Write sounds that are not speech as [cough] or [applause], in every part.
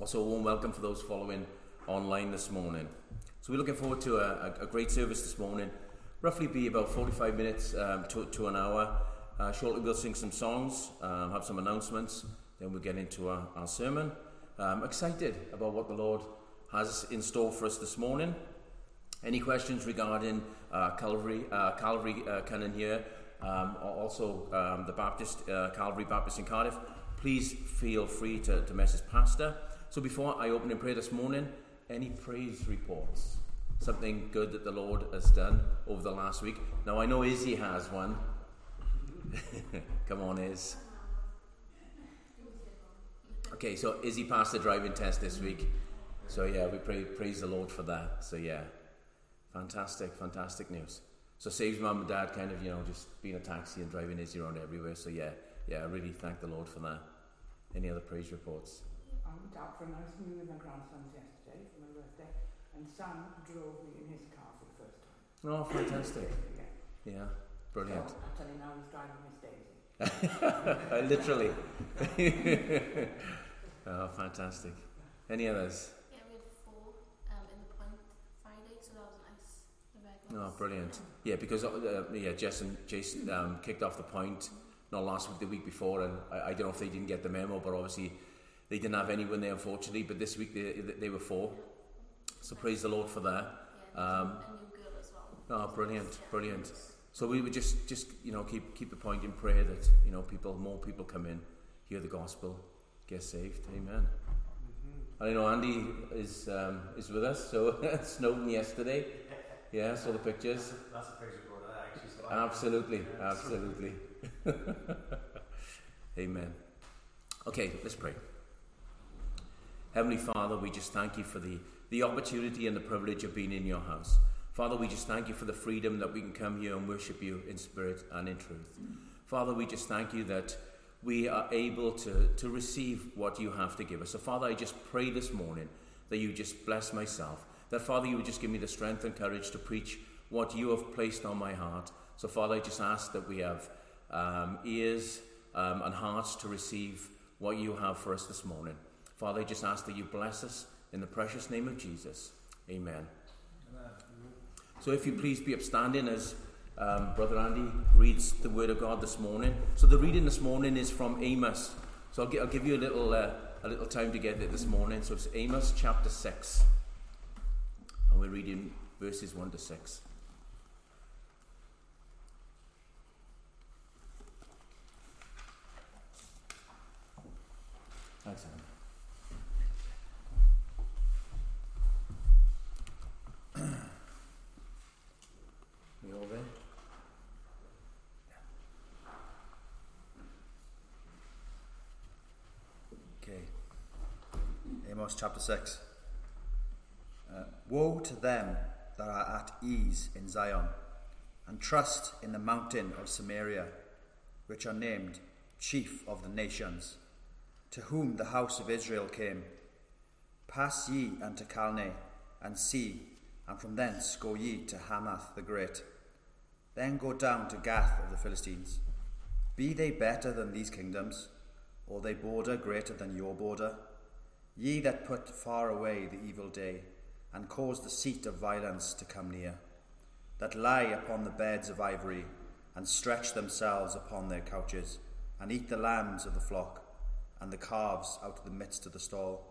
Also, a warm welcome for those following online this morning. So, we're looking forward to a, a, great service this morning. Roughly be about 45 minutes um, to, to an hour. Uh, shortly, we'll sing some songs, um, have some announcements, then we'll get into our, our sermon. Um, excited about what the Lord has in store for us this morning. Any questions regarding uh, Calvary, uh, Calvary uh, Canon here, um, also um, the Baptist, uh, Calvary Baptist in Cardiff, please feel free to, to message Pastor. So before I open in prayer this morning, any praise reports? Something good that the Lord has done over the last week. Now I know Izzy has one. [laughs] Come on, Iz. Okay, so Izzy passed the driving test this week. So yeah, we pray, praise the Lord for that. So yeah, fantastic, fantastic news. So saves mum and dad kind of, you know, just being a taxi and driving Izzy around everywhere. So yeah, yeah, I really thank the Lord for that. Any other praise reports? I went out for a nice meal with my grandsons yesterday for my birthday, and Sam drove me in his car for the first time. Oh, fantastic. [coughs] Yeah. Yeah, brilliant. So, I tell you now, he's driving Miss Daisy. [laughs] Literally. [laughs] oh, fantastic. Any others? Yeah, we had four um, in the point Friday, so that was nice. Oh, brilliant. Yeah, because uh, yeah, Jason, Jason um, kicked off the point not last week, the week before, and I, I don't know if they didn't get the memo, but obviously they didn't have anyone there, unfortunately. But this week they, they were four, so praise the Lord for that. Yeah, Um, girl as well. Oh, brilliant, brilliant. So we would just, just you know, keep keep the point in prayer that you know people, more people come in, hear the gospel, get saved. Amen. I know Andy is um, is with us. So [laughs] Snowdon yesterday, yeah, saw the pictures. That's a praise report that actually saw. Absolutely, absolutely. [laughs] Amen. Okay, let's pray. Heavenly Father, we just thank you for the, the opportunity and the privilege of being in your house. Father, we just thank you for the freedom that we can come here and worship you in spirit and in truth. Father, we just thank you that we are able to, to receive what you have to give us. So, Father, I just pray this morning that you just bless myself. That, Father, you would just give me the strength and courage to preach what you have placed on my heart. So, Father, I just ask that we have um, ears um, and hearts to receive what you have for us this morning. Father, I just ask that you bless us in the precious name of Jesus. Amen. So, if you please be upstanding as um, Brother Andy reads the Word of God this morning. So, the reading this morning is from Amos. So, I'll, gi- I'll give you a little, uh, a little time to get it this morning. So, it's Amos chapter 6. And we're reading verses 1 to 6. Thanks, Andy. Chapter 6. Uh, Woe to them that are at ease in Zion, and trust in the mountain of Samaria, which are named chief of the nations, to whom the house of Israel came. Pass ye unto Calneh, and see, and from thence go ye to Hamath the great. Then go down to Gath of the Philistines. Be they better than these kingdoms, or they border greater than your border? Ye that put far away the evil day, and cause the seat of violence to come near, that lie upon the beds of ivory, and stretch themselves upon their couches, and eat the lambs of the flock, and the calves out of the midst of the stall,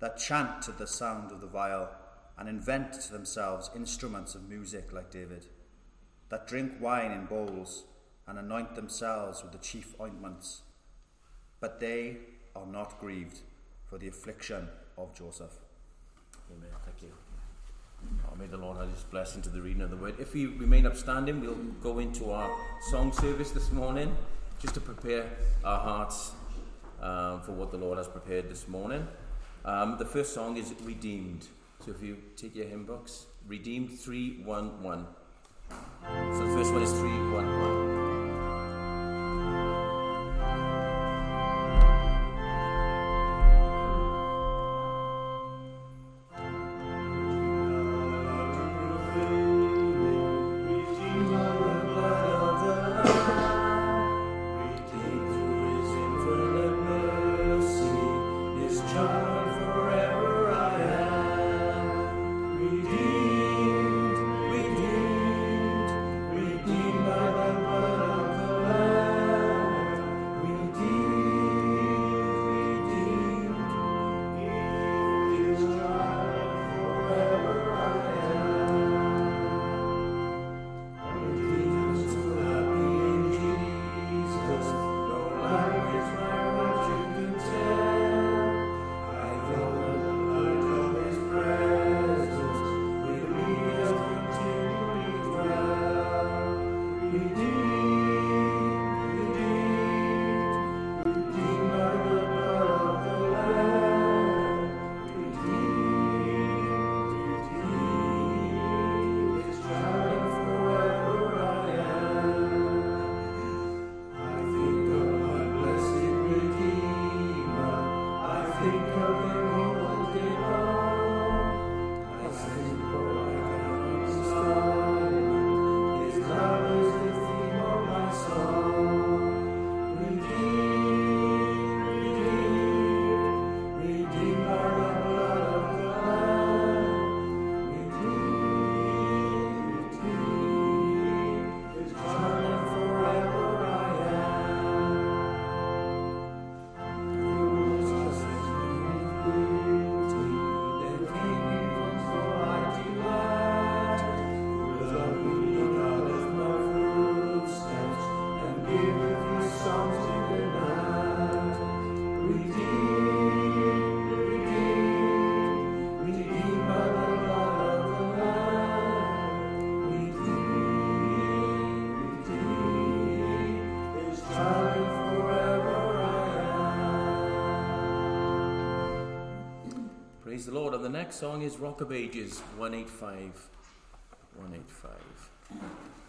that chant to the sound of the viol, and invent to themselves instruments of music like David, that drink wine in bowls, and anoint themselves with the chief ointments. But they are not grieved for the affliction of Joseph. Amen. Thank you. Oh, may the Lord add his blessing to the reading of the word. If we remain upstanding, we'll go into our song service this morning just to prepare our hearts um, for what the Lord has prepared this morning. Um, the first song is Redeemed. So if you take your hymn books, Redeemed 311. So the first one is 311. Praise the Lord. And the next song is Rock of Ages 185. 185.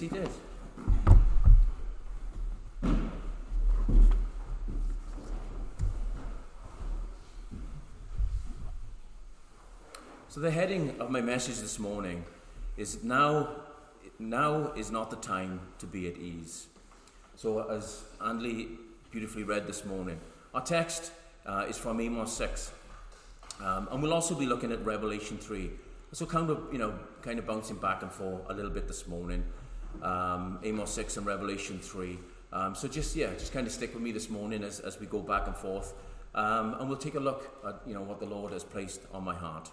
May seated. So the heading of my message this morning is now now is not the time to be at ease. So as Andy beautifully read this morning, our text uh, is from Amos 6. Um, and we'll also be looking at Revelation 3. So kind of, you know, kind of bouncing back and forth a little bit this morning. Um, Amos 6 and Revelation 3. Um, so just, yeah, just kind of stick with me this morning as, as we go back and forth. Um, and we'll take a look at, you know, what the Lord has placed on my heart.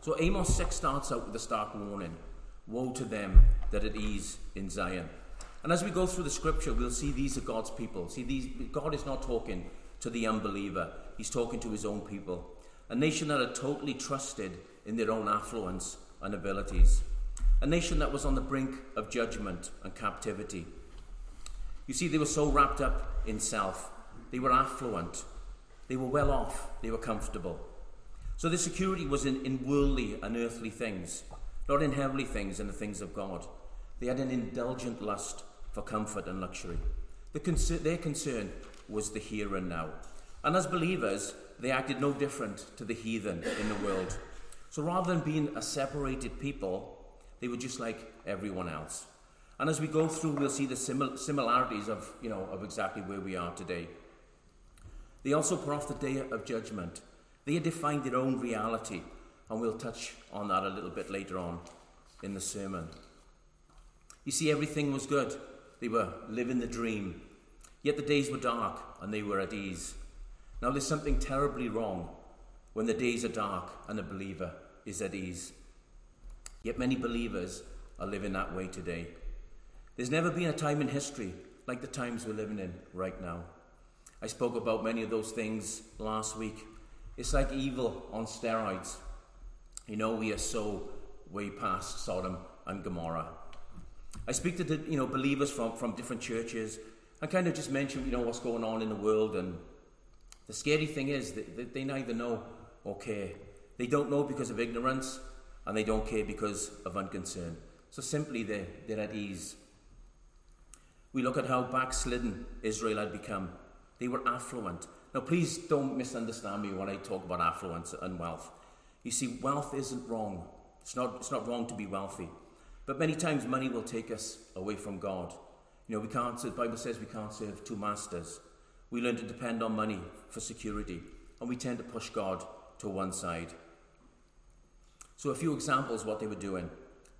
So Amos 6 starts out with a stark warning. Woe to them that at ease in Zion. And as we go through the scripture, we'll see these are God's people. See, these, God is not talking to the unbeliever, He's talking to His own people. A nation that had totally trusted in their own affluence and abilities. A nation that was on the brink of judgment and captivity. You see, they were so wrapped up in self. They were affluent. They were well off. They were comfortable. So their security was in, in worldly and earthly things, not in heavenly things and the things of God. They had an indulgent lust for comfort and luxury. The concer- their concern was the here and now. And as believers, they acted no different to the heathen in the world. So rather than being a separated people, they were just like everyone else. And as we go through, we'll see the simil- similarities of, you know, of exactly where we are today. They also put off the day of judgment. They had defined their own reality, and we'll touch on that a little bit later on in the sermon. You see, everything was good. They were living the dream. Yet the days were dark, and they were at ease. Now, there's something terribly wrong when the days are dark and the believer is at ease. Yet many believers are living that way today. There's never been a time in history like the times we're living in right now. I spoke about many of those things last week. It's like evil on steroids. You know, we are so way past Sodom and Gomorrah. I speak to the, you know believers from, from different churches and kind of just mention you know what's going on in the world and the scary thing is that they neither know or care. They don't know because of ignorance and they don't care because of unconcern. So simply they're, they're at ease. We look at how backslidden Israel had become. They were affluent. Now, please don't misunderstand me when I talk about affluence and wealth. You see, wealth isn't wrong. It's not, it's not wrong to be wealthy. But many times money will take us away from God. You know, we can't, the Bible says we can't serve two masters. We learn to depend on money for security, and we tend to push God to one side. So, a few examples what they were doing.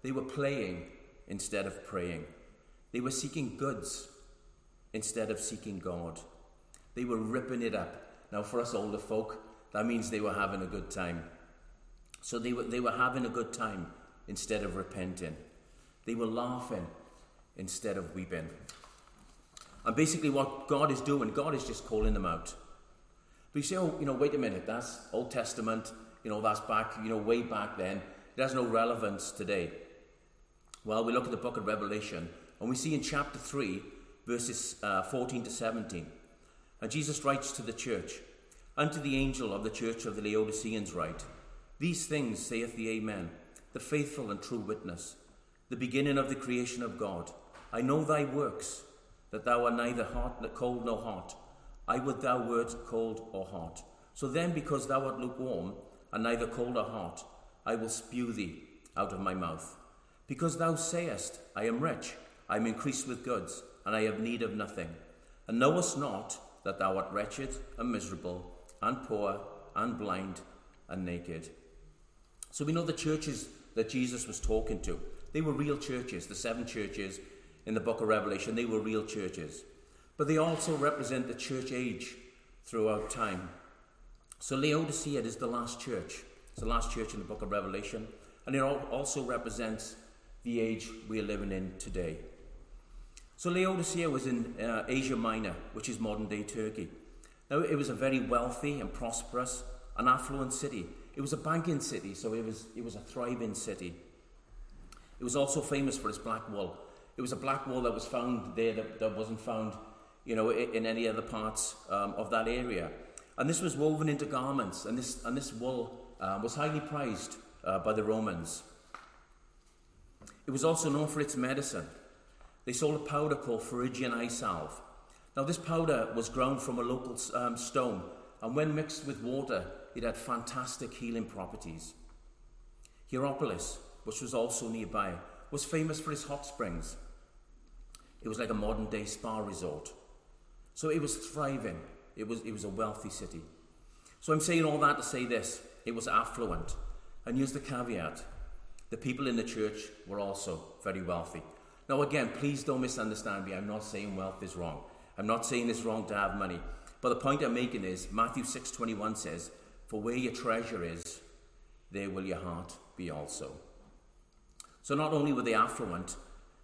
They were playing instead of praying. They were seeking goods instead of seeking God. They were ripping it up. Now, for us older folk, that means they were having a good time. So they were, they were having a good time instead of repenting. They were laughing instead of weeping. And basically, what God is doing, God is just calling them out. But you say, oh, you know, wait a minute, that's Old Testament, you know, that's back, you know, way back then. It has no relevance today. Well, we look at the book of Revelation, and we see in chapter 3, verses uh, 14 to 17, and Jesus writes to the church, Unto the angel of the church of the Laodiceans write, These things saith the Amen, the faithful and true witness, the beginning of the creation of God. I know thy works, that thou art neither hot, cold nor hot. I would thou wert cold or hot. So then, because thou art lukewarm, and neither cold or hot, I will spew thee out of my mouth. Because thou sayest, I am rich, I am increased with goods, and I have need of nothing, and knowest not that thou art wretched and miserable, and poor, and blind, and naked. So we know the churches that Jesus was talking to, they were real churches. The seven churches in the book of Revelation, they were real churches. But they also represent the church age throughout time. So Laodicea is the last church. It's the last church in the book of Revelation. And it also represents the age we are living in today. So Laodicea was in uh, Asia Minor, which is modern day Turkey. Now, it was a very wealthy and prosperous and affluent city. It was a banking city, so it was, it was a thriving city. It was also famous for its black wool. It was a black wool that was found there that, that wasn't found you know, in, in any other parts um, of that area. And this was woven into garments, and this, and this wool uh, was highly prized uh, by the Romans. It was also known for its medicine. They sold a powder called Phrygian eye salve. Now, this powder was ground from a local um, stone, and when mixed with water, it had fantastic healing properties. Hierapolis, which was also nearby, was famous for its hot springs. It was like a modern day spa resort. So it was thriving. It was, it was a wealthy city. So I'm saying all that to say this it was affluent. And here's the caveat the people in the church were also very wealthy. Now, again, please don't misunderstand me. I'm not saying wealth is wrong. I'm not saying it's wrong to have money. But the point I'm making is Matthew 6:21 says, "For where your treasure is, there will your heart be also." So not only were they affluent,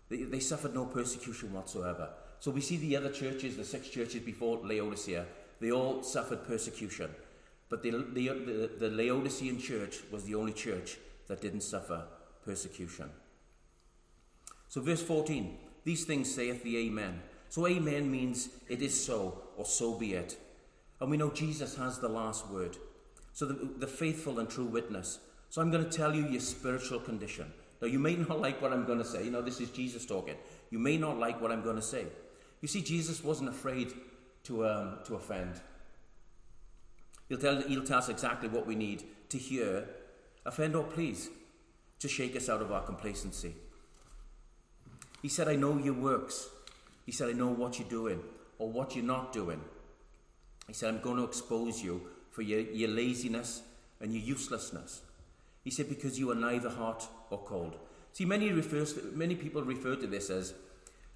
they, they suffered no persecution whatsoever. So we see the other churches, the six churches before Laodicea, they all suffered persecution. But the, the, the, the Laodicean church was the only church that didn't suffer persecution. So, verse 14 These things saith the Amen. So, Amen means it is so, or so be it. And we know Jesus has the last word. So, the, the faithful and true witness. So, I'm going to tell you your spiritual condition. Now, you may [laughs] not like what I'm going to say. You know, this is Jesus talking. You may not like what I'm going to say. You see, Jesus wasn't afraid to, um, to offend. He'll tell, he'll tell us exactly what we need to hear, offend or please, to shake us out of our complacency. He said, I know your works. He said, I know what you're doing or what you're not doing. He said, I'm going to expose you for your, your laziness and your uselessness. He said, because you are neither hot or cold. See, many, refers to, many people refer to this as,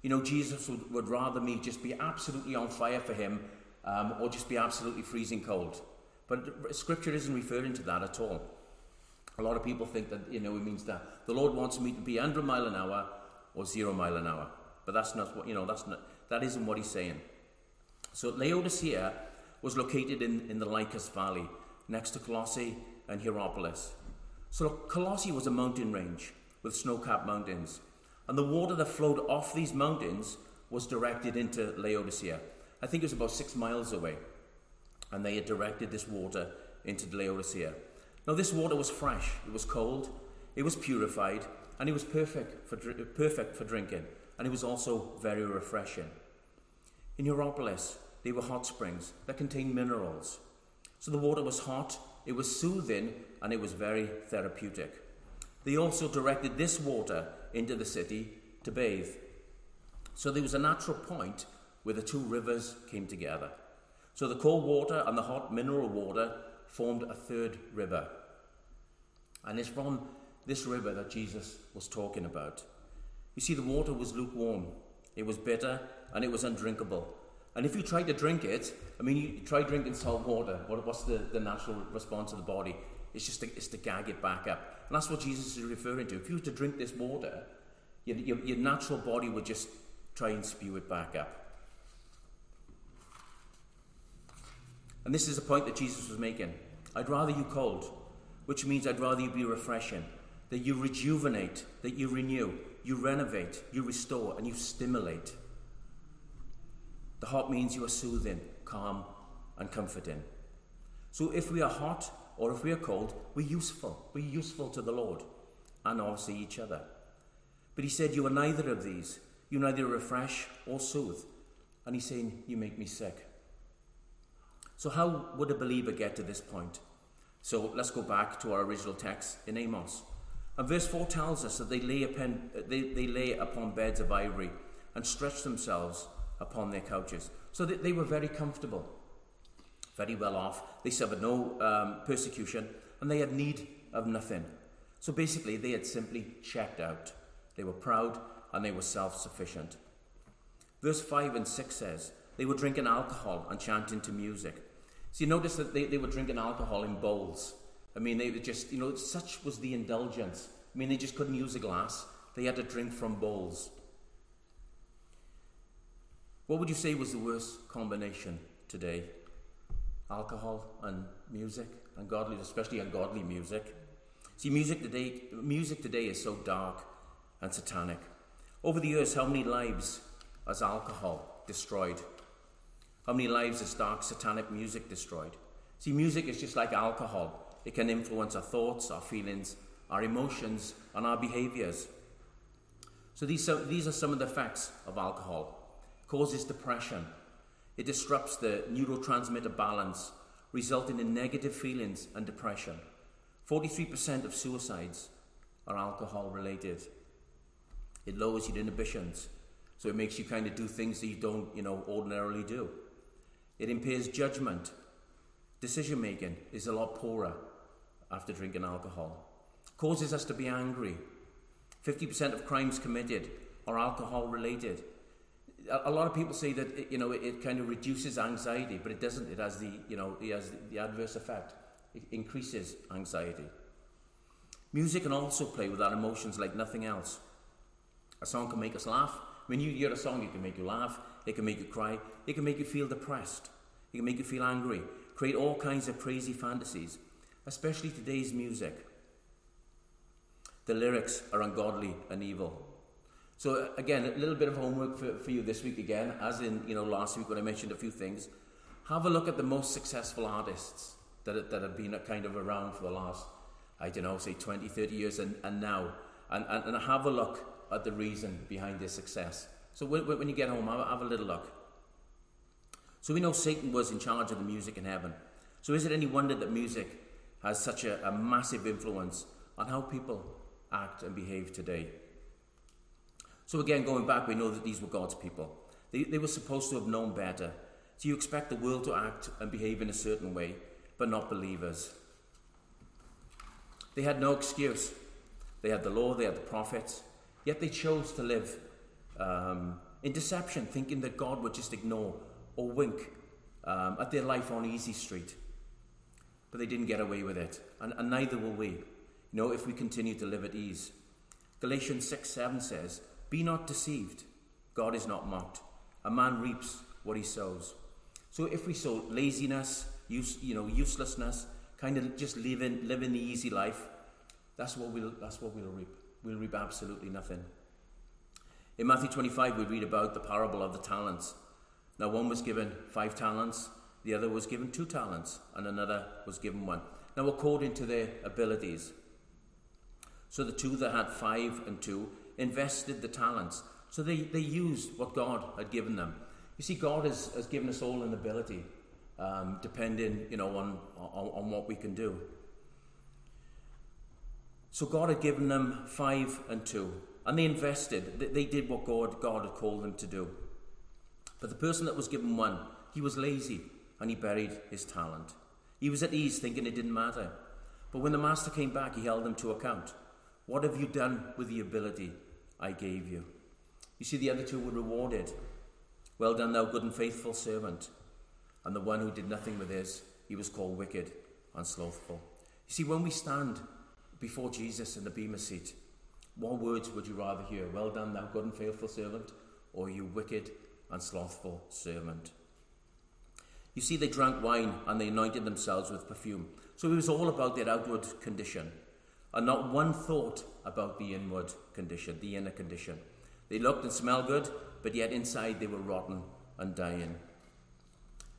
you know, Jesus would, would rather me just be absolutely on fire for him um, or just be absolutely freezing cold. But Scripture isn't referring to that at all. A lot of people think that, you know, it means that the Lord wants me to be 100 mile an hour or zero mile an hour. But that's not what, you know, that's not, that isn't what he's saying. So Laodicea was located in, in the Lycus Valley, next to Colossae and Hierapolis. So Colossae was a mountain range with snow-capped mountains. And the water that flowed off these mountains was directed into Laodicea. I think it was about six miles away. And they had directed this water into Laodicea. Now, this water was fresh, it was cold, it was purified, and it was perfect for, perfect for drinking, and it was also very refreshing. In Hierapolis, they were hot springs that contained minerals. So the water was hot, It was soothing and it was very therapeutic. They also directed this water into the city to bathe. So there was a natural point where the two rivers came together. So the cold water and the hot mineral water formed a third river. And it's from this river that Jesus was talking about. You see, the water was lukewarm, it was bitter, and it was undrinkable. And if you try to drink it, I mean, you try drinking salt water, what, what's the, the natural response of the body? It's just to, it's to gag it back up. And that's what Jesus is referring to. If you were to drink this water, your, your, your natural body would just try and spew it back up. And this is a point that Jesus was making. I'd rather you cold, which means I'd rather you be refreshing, that you rejuvenate, that you renew, you renovate, you restore, and you stimulate. The hot means you are soothing, calm, and comforting. So if we are hot or if we are cold, we're useful. We're useful to the Lord and obviously each other. But he said, You are neither of these. You neither refresh or soothe. And he's saying, You make me sick. So, how would a believer get to this point? So, let's go back to our original text in Amos. And verse 4 tells us that they lay upon, they, they lay upon beds of ivory and stretch themselves upon their couches. So that they were very comfortable, very well off. They suffered no um, persecution and they had need of nothing. So basically, they had simply checked out. They were proud and they were self sufficient. Verse 5 and 6 says, They were drinking alcohol and chanting to music. So you notice that they, they were drinking alcohol in bowls. I mean, they were just, you know, such was the indulgence. I mean, they just couldn't use a glass, they had to drink from bowls. What would you say was the worst combination today? Alcohol and music, ungodly, especially ungodly music. See, music today, music today is so dark and satanic. Over the years, how many lives has alcohol destroyed? How many lives has dark satanic music destroyed? See, music is just like alcohol. It can influence our thoughts, our feelings, our emotions, and our behaviors. So these are, these are some of the effects of alcohol causes depression. It disrupts the neurotransmitter balance, resulting in negative feelings and depression. 43% of suicides are alcohol related. It lowers your inhibitions, so it makes you kind of do things that you don't, you know, ordinarily do. It impairs judgment. Decision making is a lot poorer after drinking alcohol. Causes us to be angry. 50% of crimes committed are alcohol related a lot of people say that it, you know it, kind of reduces anxiety, but it doesn't. It has the you know it has the, the adverse effect. It increases anxiety. Music can also play with our emotions like nothing else. A song can make us laugh. When you hear a song, it can make you laugh. It can make you cry. It can make you feel depressed. It can make you feel angry. Create all kinds of crazy fantasies, especially today's music. The lyrics are ungodly and evil. So again, a little bit of homework for, for you this week again, as in you know last week when I mentioned a few things. Have a look at the most successful artists that, that have been kind of around for the last, I don't know, say 20, 30 years and, and now. And, and, and have a look at the reason behind their success. So when, when you get home, have, have a little look. So we know Satan was in charge of the music in heaven. So is it any wonder that music has such a, a massive influence on how people act and behave today? So, again, going back, we know that these were God's people. They, they were supposed to have known better. So, you expect the world to act and behave in a certain way, but not believers. They had no excuse. They had the law, they had the prophets, yet they chose to live um, in deception, thinking that God would just ignore or wink um, at their life on easy street. But they didn't get away with it, and, and neither will we, you know, if we continue to live at ease. Galatians 6 7 says, be not deceived. God is not mocked. A man reaps what he sows. So if we sow laziness, use, you know, uselessness, kind of just living, living the easy life, that's what we'll, that's what we'll reap. We'll reap absolutely nothing. In Matthew 25, we read about the parable of the talents. Now, one was given five talents, the other was given two talents, and another was given one. Now, according to their abilities. So the two that had five and two invested the talents. So they, they used what God had given them. You see, God has, has given us all an ability. um, depending, you know, on, on, on what we can do. So God had given them five and two, and they invested. They- did what God, God had called them to do. But the person that was given one, he was lazy and he buried his talent. He was at ease thinking it didn't matter. But when the master came back, he held him to account. What have you done with the ability I gave you? You see, the other two were rewarded. Well done, thou good and faithful servant. And the one who did nothing with his, he was called wicked and slothful. You see, when we stand before Jesus in the Bema seat, what words would you rather hear? Well done, thou good and faithful servant, or you wicked and slothful servant? You see, they drank wine and they anointed themselves with perfume. So it was all about their outward condition, and not one thought about the inward condition, the inner condition. They looked and smelled good, but yet inside they were rotten and dying.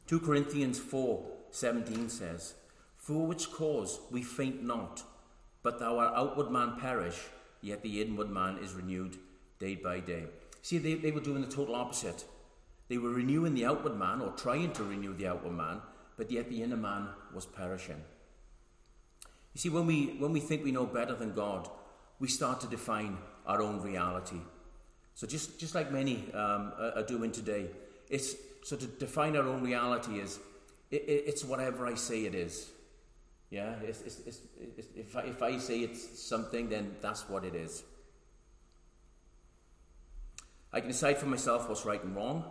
2 Corinthians 4 17 says, For which cause we faint not, but though our outward man perish, yet the inward man is renewed day by day. See, they, they were doing the total opposite. They were renewing the outward man, or trying to renew the outward man, but yet the inner man was perishing. You see, when we, when we think we know better than God, we start to define our own reality. So, just, just like many um, are doing today, it's, so to define our own reality is it, it, it's whatever I say it is. Yeah, it's, it's, if, I, if I say it's something, then that's what it is. I can decide for myself what's right and wrong.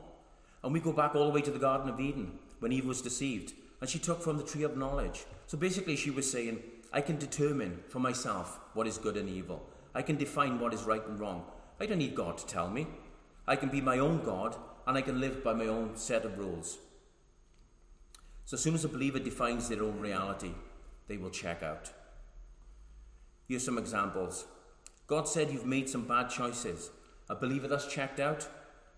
And we go back all the way to the Garden of Eden when Eve was deceived and she took from the tree of knowledge. So basically, she was saying, I can determine for myself what is good and evil. I can define what is right and wrong. I don't need God to tell me. I can be my own God and I can live by my own set of rules. So as soon as a believer defines their own reality, they will check out. Here's some examples. God said you've made some bad choices. A believer that's checked out?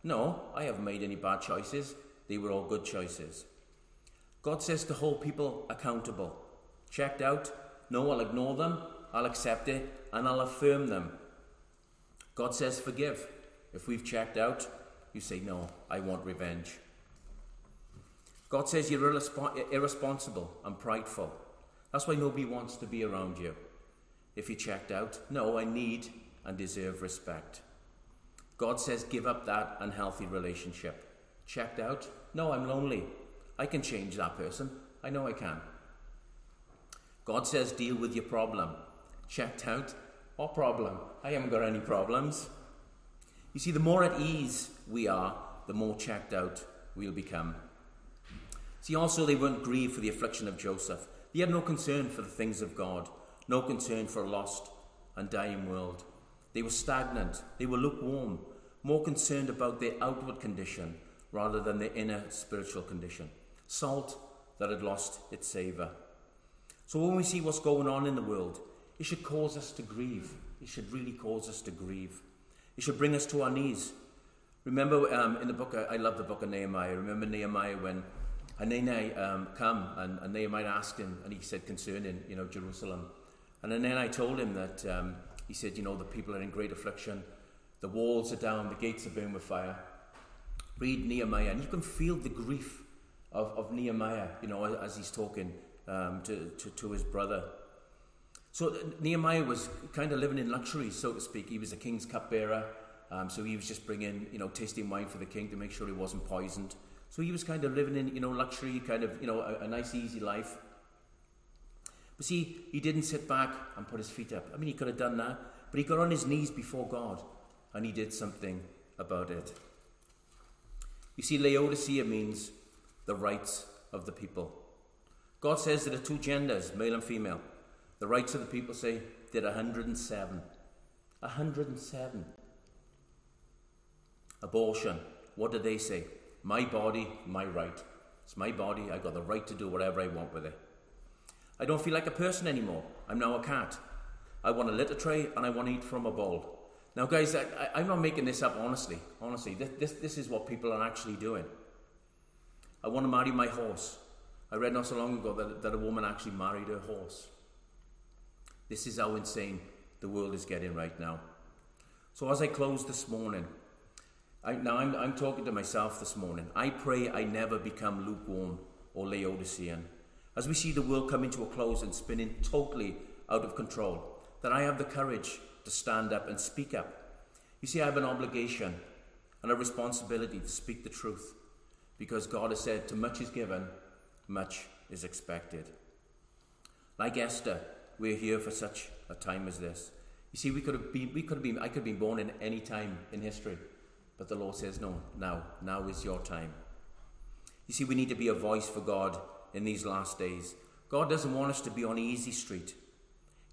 No, I haven't made any bad choices. They were all good choices. God says to hold people accountable. Checked out? No, I'll ignore them, I'll accept it, and I'll affirm them. God says forgive. If we've checked out, you say, No, I want revenge. God says you're irresp- irresponsible and prideful. That's why nobody wants to be around you. If you checked out, no, I need and deserve respect. God says give up that unhealthy relationship. Checked out, no, I'm lonely. I can change that person. I know I can. God says deal with your problem. Checked out, what problem? I haven't got any problems. You see, the more at ease we are, the more checked out we'll become. See, also, they weren't grieved for the affliction of Joseph. They had no concern for the things of God, no concern for a lost and dying world. They were stagnant, they were lukewarm, more concerned about their outward condition rather than their inner spiritual condition. Salt that had lost its savour. So, when we see what's going on in the world, it should cause us to grieve. It should really cause us to grieve. It should bring us to our knees. Remember um, in the book, I love the book of Nehemiah. Remember Nehemiah when Hanani um, come and, and Nehemiah asked him, and he said concerning you know Jerusalem, and then I told him that um, he said you know the people are in great affliction, the walls are down, the gates are burned with fire. Read Nehemiah, and you can feel the grief of, of Nehemiah, you know, as he's talking um, to, to, to his brother. So Nehemiah was kind of living in luxury, so to speak. He was a king's cupbearer, um, so he was just bringing, you know, tasting wine for the king to make sure he wasn't poisoned. So he was kind of living in, you know, luxury, kind of, you know, a, a nice, easy life. But see, he didn't sit back and put his feet up. I mean, he could have done that, but he got on his knees before God and he did something about it. You see, Laodicea means the rights of the people. God says there are two genders, male and female. The rights of the people say there are 107. 107. Abortion. What do they say? My body, my right. It's my body. I've got the right to do whatever I want with it. I don't feel like a person anymore. I'm now a cat. I want a litter tray and I want to eat from a bowl. Now, guys, I, am not making this up honestly. Honestly, this, this, this is what people are actually doing. I want to marry my horse. I read not so long ago that, that a woman actually married her horse. This is how insane the world is getting right now. So, as I close this morning, I, now I'm, I'm talking to myself this morning. I pray I never become lukewarm or Laodicean. As we see the world coming to a close and spinning totally out of control, that I have the courage to stand up and speak up. You see, I have an obligation and a responsibility to speak the truth because God has said, To much is given, much is expected. Like Esther, we're here for such a time as this. You see, we could have been, we could have been, I could have been born in any time in history, but the Lord says, no, now, now is your time. You see, we need to be a voice for God in these last days. God doesn't want us to be on easy street.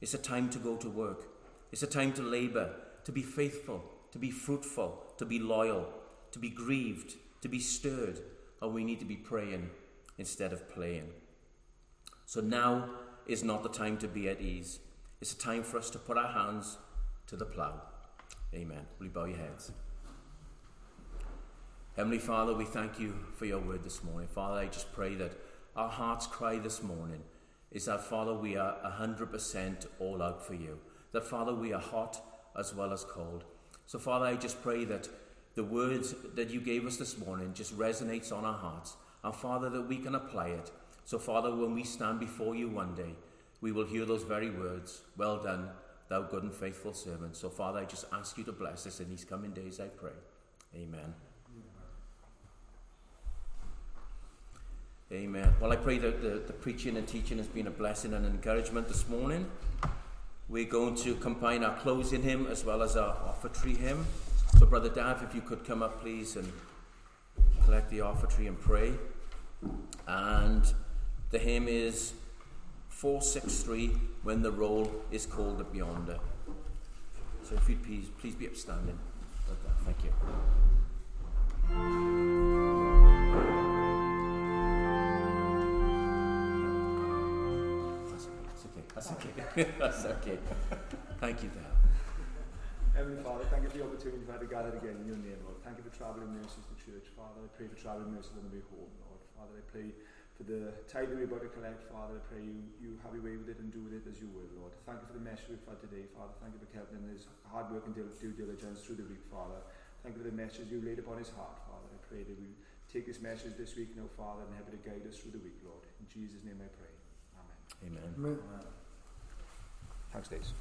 It's a time to go to work. It's a time to labor, to be faithful, to be fruitful, to be loyal, to be grieved, to be stirred, and we need to be praying instead of playing. So now is not the time to be at ease. It's a time for us to put our hands to the plough. Amen. Will you bow your heads? Heavenly Father, we thank you for your word this morning. Father, I just pray that our heart's cry this morning is that, Father, we are 100% all out for you. That, Father, we are hot as well as cold. So, Father, I just pray that the words that you gave us this morning just resonates on our hearts. And, Father, that we can apply it. So, Father, when we stand before you one day, we will hear those very words Well done, thou good and faithful servant. So, Father, I just ask you to bless us in these coming days, I pray. Amen. Amen. Well, I pray that the, the preaching and teaching has been a blessing and encouragement this morning. We're going to combine our closing hymn as well as our offertory hymn. So, Brother Dav, if you could come up, please, and collect the offertory and pray. And the hymn is 463 When the Roll is Called Up Yonder. So, if you'd please, please be upstanding. Thank you. That's okay. That's okay. That's okay. [laughs] Thank you, Dad. Heavenly Father, thank you for the opportunity we've had to gather again in your name, Lord. Thank you for travelling mercies to the church, Father. I pray for travelling mercies on the way home, Lord. Father, I pray for the tithe that we're about to collect, Father. I pray you, you have your way with it and do with it as you will, Lord. Thank you for the message we've had today, Father. Thank you for Kelvin and his hard work and due diligence through the week, Father. Thank you for the message you laid upon his heart, Father. I pray that we take this message this week now, Father, and help it to guide us through the week, Lord. In Jesus' name I pray. Amen. Amen. Amen. Thanks, Days.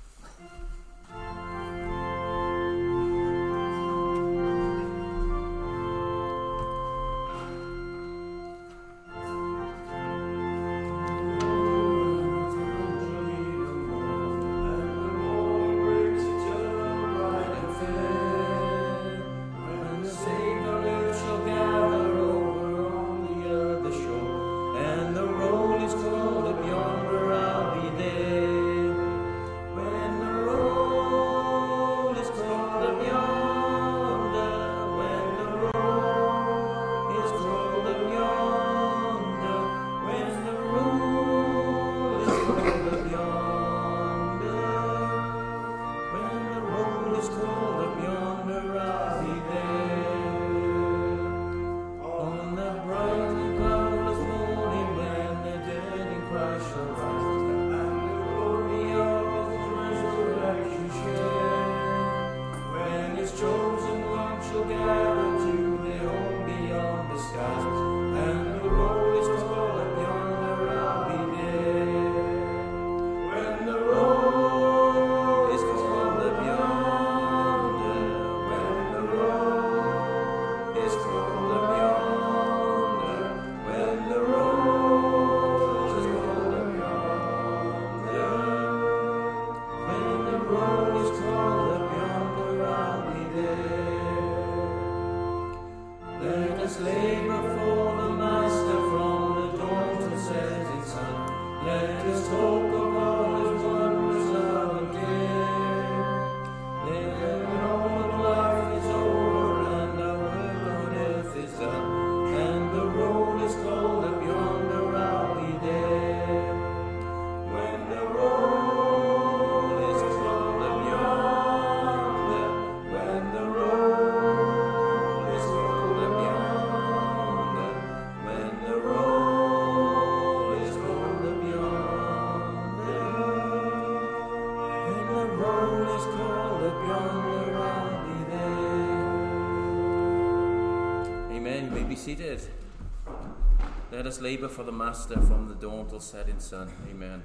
Seated. Let us labour for the Master from the dawn till setting sun. Amen.